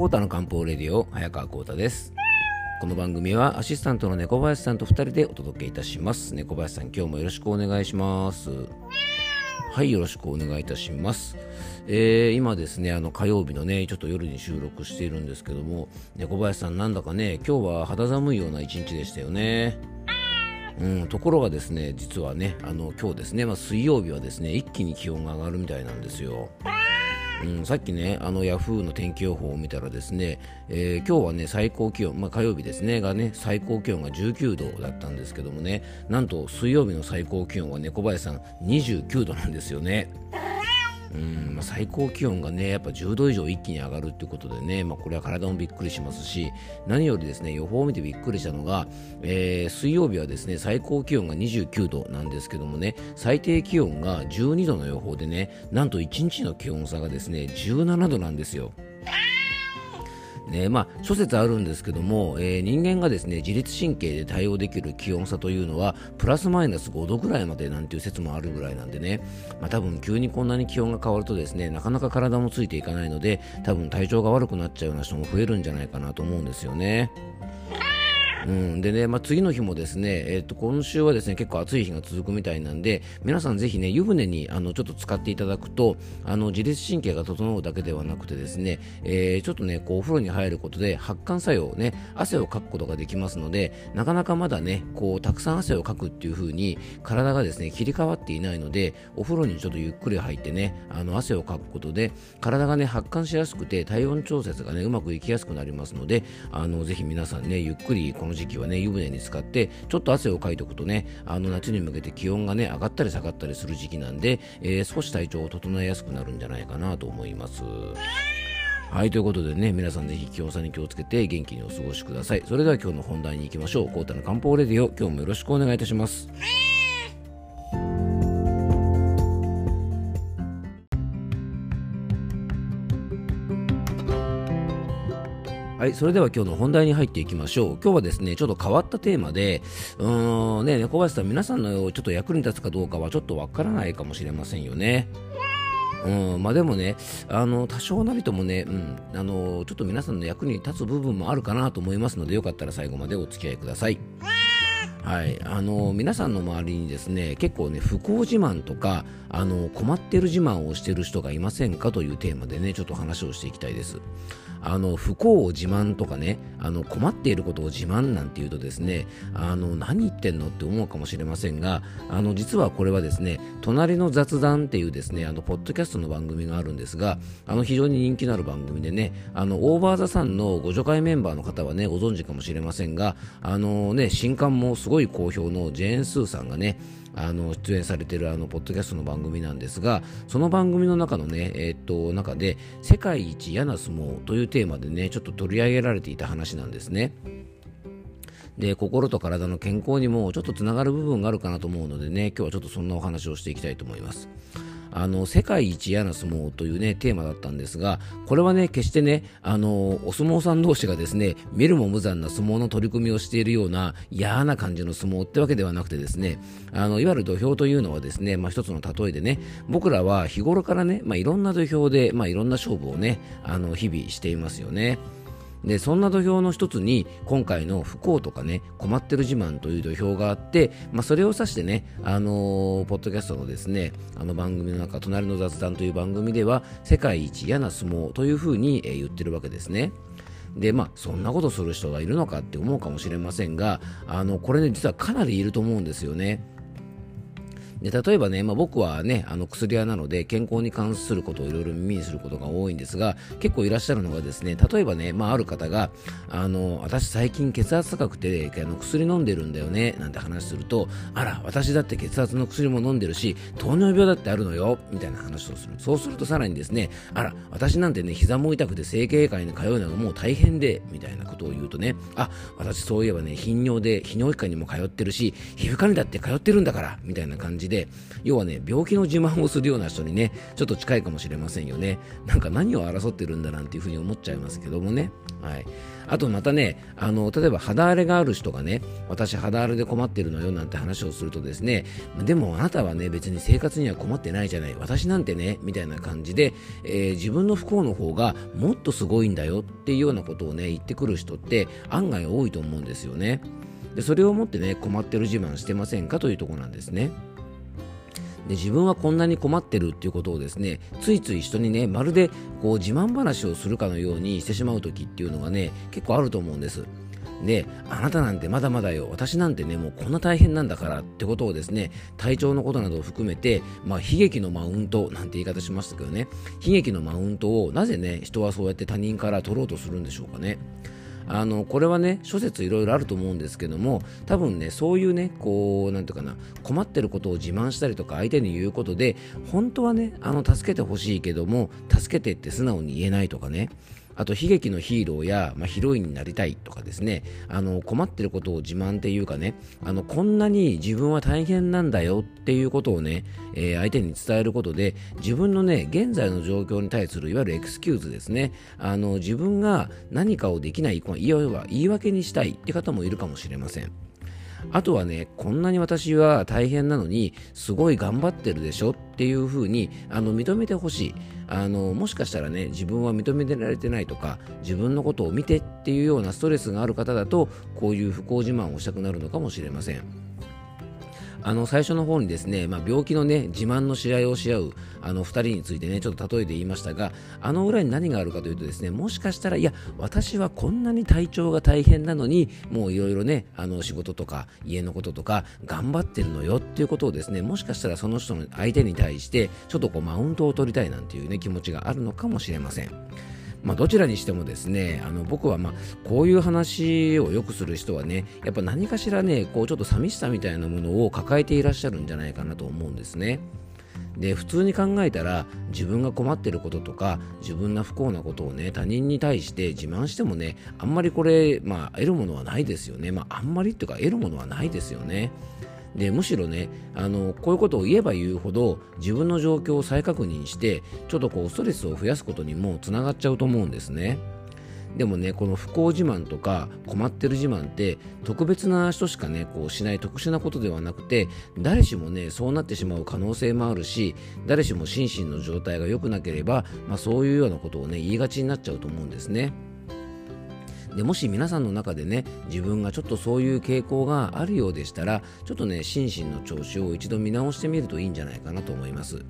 コータの漢方レディオ早川コータです。この番組はアシスタントの猫林さんと2人でお届けいたします。猫林さん今日もよろしくお願いします。はいよろしくお願いいたします。えー、今ですねあの火曜日のねちょっと夜に収録しているんですけども猫林さんなんだかね今日は肌寒いような一日でしたよね。うん、ところがですね実はねあの今日ですね、まあ、水曜日はですね一気に気温が上がるみたいなんですよ。うん、さっきね、あのヤフーの天気予報を見たらですね、えー、今日はね、最高気温、まあ、火曜日ですね、がね、最高気温が19度だったんですけどもね、なんと水曜日の最高気温はね、小林さん29度なんですよね。うんま、最高気温がねやっぱ10度以上一気に上がるということでね、まあ、これは体もびっくりしますし何よりですね予報を見てびっくりしたのが、えー、水曜日はですね最高気温が29度なんですけどもね最低気温が12度の予報でねなんと1日の気温差がですね17度なんですよ。ねまあ、諸説あるんですけども、えー、人間がですね自律神経で対応できる気温差というのはプラスマイナス5度ぐらいまでなんていう説もあるぐらいなんでね、まあ、多分急にこんなに気温が変わるとですねなかなか体もついていかないので多分体調が悪くなっちゃうような人も増えるんじゃないかなと思うんですよね。うん、でね、まあ、次の日もですね、えー、と今週はですね結構暑い日が続くみたいなんで皆さんぜひね湯船にあのちょっと使っていただくとあの自律神経が整うだけではなくてですね、えー、ちょっとねこうお風呂に入ることで発汗作用ね汗をかくことができますのでなかなかまだねこうたくさん汗をかくっていう風に体がですね切り替わっていないのでお風呂にちょっとゆっくり入ってねあの汗をかくことで体がね発汗しやすくて体温調節がねうまくいきやすくなりますのであのぜひ皆さんねゆっくりこの時時期はね湯船に浸かってちょっと汗をかいておくとねあの夏に向けて気温がね上がったり下がったりする時期なんで、えー、少し体調を整えやすくなるんじゃないかなと思います。はい、ということでね、皆さんぜひ気温差に気をつけて元気にお過ごしください。それでは今日の本題に行きましょう。コータの漢方レディオ、今日もよろしくお願いいたします。はい、それでは今日の本題に入っていきましょう。今日はですね、ちょっと変わったテーマで、うーん、ね、猫林さん、皆さんのちょっと役に立つかどうかはちょっとわからないかもしれませんよね。うん、まあでもね、あの、多少なりともね、うん、あの、ちょっと皆さんの役に立つ部分もあるかなと思いますので、よかったら最後までお付き合いください。はい、あの皆さんの周りにですね結構ね不幸自慢とかあの困ってる自慢をしてる人がいませんかというテーマでねちょっと話をしていきたいです。あの不幸を自慢とかねあの困っていることを自慢なんていうとですねあの何言ってんのって思うかもしれませんがあの実はこれはですね隣の雑談っていうですねあのポッドキャストの番組があるんですがあの非常に人気のある番組でねあのオーバーザさんのご助会メンバーの方はねご存知かもしれませんがあのね新刊もすごい好評のジェーン・スーさんがねあの出演されてるあのポッドキャストの番組なんですがその番組の中のねえー、っと中で世界一嫌な相撲というテーマでねちょっと取り上げられていた話なんですね。で心と体の健康にもちょっとつながる部分があるかなと思うのでね今日はちょっとそんなお話をしていきたいと思います。あの世界一嫌な相撲というねテーマだったんですがこれはね決してねあのお相撲さん同士がですね見るも無残な相撲の取り組みをしているような嫌な感じの相撲ってわけではなくてですねあのいわゆる土俵というのはですね、まあ、一つの例えでね僕らは日頃からね、まあ、いろんな土俵で、まあ、いろんな勝負をねあの日々していますよね。でそんな土俵の一つに今回の不幸とかね困ってる自慢という土俵があって、まあ、それを指してね、あのー、ポッドキャストのですねあの番組の中「隣の雑談」という番組では世界一嫌な相撲というふうに、えー、言ってるわけですね。でまあそんなことする人がいるのかって思うかもしれませんがあのこれね実はかなりいると思うんですよね。で例えばね、まあ、僕はねあの薬屋なので健康に関することをいろいろ耳にすることが多いんですが結構いらっしゃるのがですね例えばね、まあ、ある方があの私最近血圧高くてあの薬飲んでるんだよねなんて話するとあら私だって血圧の薬も飲んでるし糖尿病だってあるのよみたいな話をする。そうするとさらにですねあら私なんてね膝も痛くて整形外科に通うのがもう大変でみたいなことを言うとねあ私そういえばね頻尿で泌尿器科にも通ってるし皮膚科にだって通ってるんだからみたいな感じで、要はね、病気の自慢をするような人にね、ちょっと近いかもしれませんよね。なんか何を争ってるんだなんていうふうに思っちゃいますけどもね。はい、あとまたねあの例えば肌荒れがある人がね私肌荒れで困ってるのよなんて話をするとですねでもあなたはね別に生活には困ってないじゃない私なんてねみたいな感じで、えー、自分の不幸の方がもっとすごいんだよっていうようなことをね言ってくる人って案外多いと思うんですよねでそれをもってね困ってる自慢してませんかというところなんですねで自分はこんなに困ってるっていうことをですねついつい人にねまるでこう自慢話をするかのようにしてしまう時っていうのがね結構あると思うんです。であなたなんてまだまだよ。私なんてねもうこんな大変なんだからってことをですね体調のことなどを含めて、まあ、悲劇のマウントなんて言い方しましたけどね。悲劇のマウントをなぜね人はそうやって他人から取ろうとするんでしょうかね。あのこれはね諸説いろいろあると思うんですけども多分ねそういうねこうなんていうかな困ってることを自慢したりとか相手に言うことで本当はねあの助けてほしいけども助けてって素直に言えないとかねあと悲劇のヒーローや、まあ、ヒロインになりたいとかですね。あの困ってることを自慢っていうかね。あのこんなに自分は大変なんだよっていうことをね、えー、相手に伝えることで自分のね現在の状況に対するいわゆるエクスキューズですね。あの自分が何かをできないいわば言い訳にしたいって方もいるかもしれません。あとはね、こんなに私は大変なのに、すごい頑張ってるでしょっていうふうにあの認めてほしい。あの。もしかしたらね、自分は認められてないとか、自分のことを見てっていうようなストレスがある方だと、こういう不幸自慢をしたくなるのかもしれません。あの最初の方にですね、まあ、病気のね自慢の試合をし合うあの2人についてねちょっと例えて言いましたがあの裏に何があるかというとですねもしかしたらいや私はこんなに体調が大変なのにもういろいろねあの仕事とか家のこととか頑張ってるのよっていうことをですねもしかしたらその人の相手に対してちょっとこうマウントを取りたいなんていうね気持ちがあるのかもしれません。まあ、どちらにしてもですねあの僕はまあこういう話をよくする人はねやっぱ何かしらねこうちょっと寂しさみたいなものを抱えていらっしゃるんじゃないかなと思うんですね。で普通に考えたら自分が困っていることとか自分が不幸なことをね他人に対して自慢してもねあんまりこれ、まあ、得るものはないですよね、まあ、あんまりっていうか得るものはないですよね。でむしろねあのこういうことを言えば言うほど自分の状況を再確認してちょっとこうストレスを増やすことにもつながっちゃうと思うんですね。でもねこの不幸自慢とか困ってる自慢って特別な人しかねこうしない特殊なことではなくて誰しもねそうなってしまう可能性もあるし誰しも心身の状態が良くなければ、まあ、そういうようなことをね言いがちになっちゃうと思うんですね。でもし皆さんの中でね自分がちょっとそういう傾向があるようでしたらちょっとね心身の調子を一度見直してみるといいんじゃないかなと思います。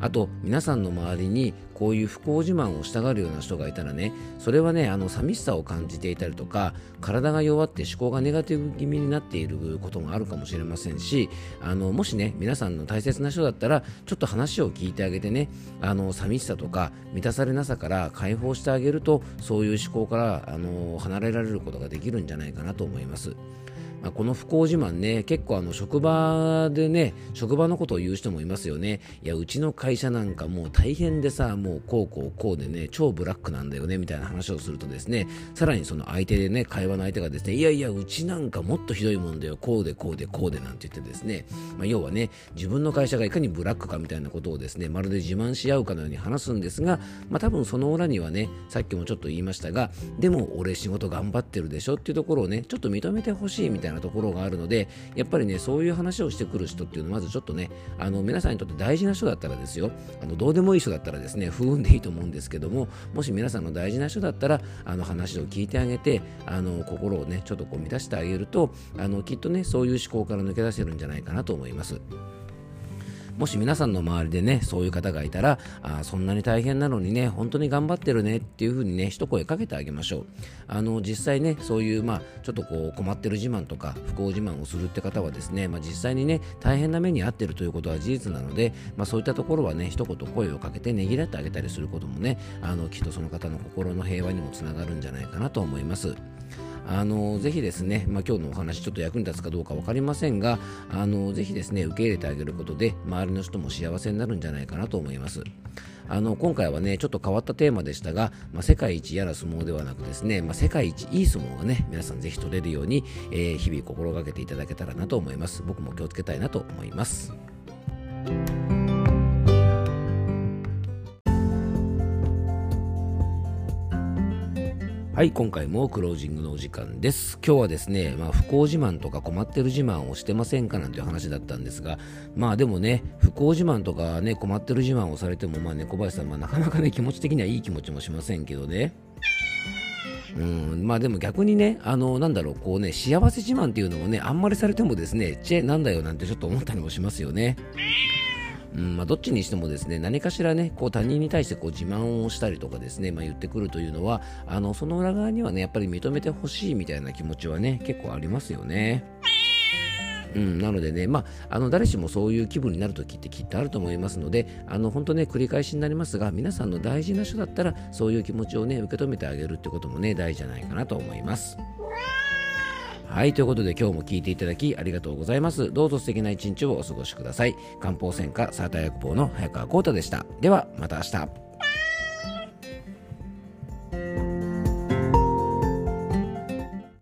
あと皆さんの周りにこういう不幸自慢をしたがるような人がいたらねそれはねあの寂しさを感じていたりとか体が弱って思考がネガティブ気味になっていることもあるかもしれませんしあのもしね皆さんの大切な人だったらちょっと話を聞いてあげてねあの寂しさとか満たされなさから解放してあげるとそういう思考からあの離れられることができるんじゃないかなと思います。まあ、この不幸自慢ね、結構あの職場でね、職場のことを言う人もいますよね。いや、うちの会社なんかもう大変でさ、もうこうこうこうでね、超ブラックなんだよね、みたいな話をするとですね、さらにその相手でね、会話の相手がですね、いやいや、うちなんかもっとひどいもんだよ、こうでこうでこうでなんて言ってですね、まあ、要はね、自分の会社がいかにブラックかみたいなことをですね、まるで自慢し合うかのように話すんですが、まあ、多分その裏にはね、さっきもちょっと言いましたが、でも俺仕事頑張ってるでしょっていうところをね、ちょっと認めてほしいみたいななところがあるので、やっぱりね、そういう話をしてくる人っていうのは、まずちょっとね、あの皆さんにとって大事な人だったらですよ、あのどうでもいい人だったらですね、不運でいいと思うんですけども、もし皆さんの大事な人だったら、あの話を聞いてあげて、あの心をね、ちょっとこう満たしてあげると、あのきっとね、そういう思考から抜け出せるんじゃないかなと思います。もし皆さんの周りでね、そういう方がいたら、あそんなに大変なのにね、本当に頑張ってるねっていう風にね、一声かけてあげましょう。あの、実際ね、そういう、まあ、ちょっとこう、困ってる自慢とか、不幸自慢をするって方はですね、まあ、実際にね、大変な目に遭ってるということは事実なので、まあ、そういったところはね、一言声をかけてねぎらってあげたりすることもね、あの、きっとその方の心の平和にもつながるんじゃないかなと思います。あのぜひですね、まあ、今日のお話ちょっと役に立つかどうか分かりませんがあのぜひですね受け入れてあげることで周りの人も幸せになるんじゃないかなと思います。あの今回はねちょっと変わったテーマでしたが、まあ、世界一嫌な相撲ではなくですね、まあ、世界一いい相撲がね皆さんぜひ取れるように、えー、日々心がけていただけたらなと思います。僕も気をつけたいなと思います。はい、今回もクロージングのお時間です。今日はですね、まあ、不幸自慢とか困ってる自慢をしてませんかなんていう話だったんですが、まあでもね、不幸自慢とかね、困ってる自慢をされても、まあね、小林さん、まあ、なかなかね、気持ち的にはいい気持ちもしませんけどね。うん、まあでも逆にね、あの、なんだろう、こうね、幸せ自慢っていうのもね、あんまりされてもですね、チェ、なんだよなんてちょっと思ったりもしますよね。うんまあ、どっちにしてもですね何かしらねこう他人に対してこう自慢をしたりとかですね、まあ、言ってくるというのはあのその裏側にはねやっぱり認めてほしいみたいな気持ちはね結構ありますよね。うん、なのでね、まあ、あの誰しもそういう気分になるときってきっとあると思いますので、あの本当ね、繰り返しになりますが、皆さんの大事な人だったら、そういう気持ちをね、受け止めてあげるってこともね、大事じゃないかなと思います。はい、ということで今日も聞いていただきありがとうございます。どうぞ素敵な一日をお過ごしください。漢方専科サーター薬房の早川幸太でした。では、また明日。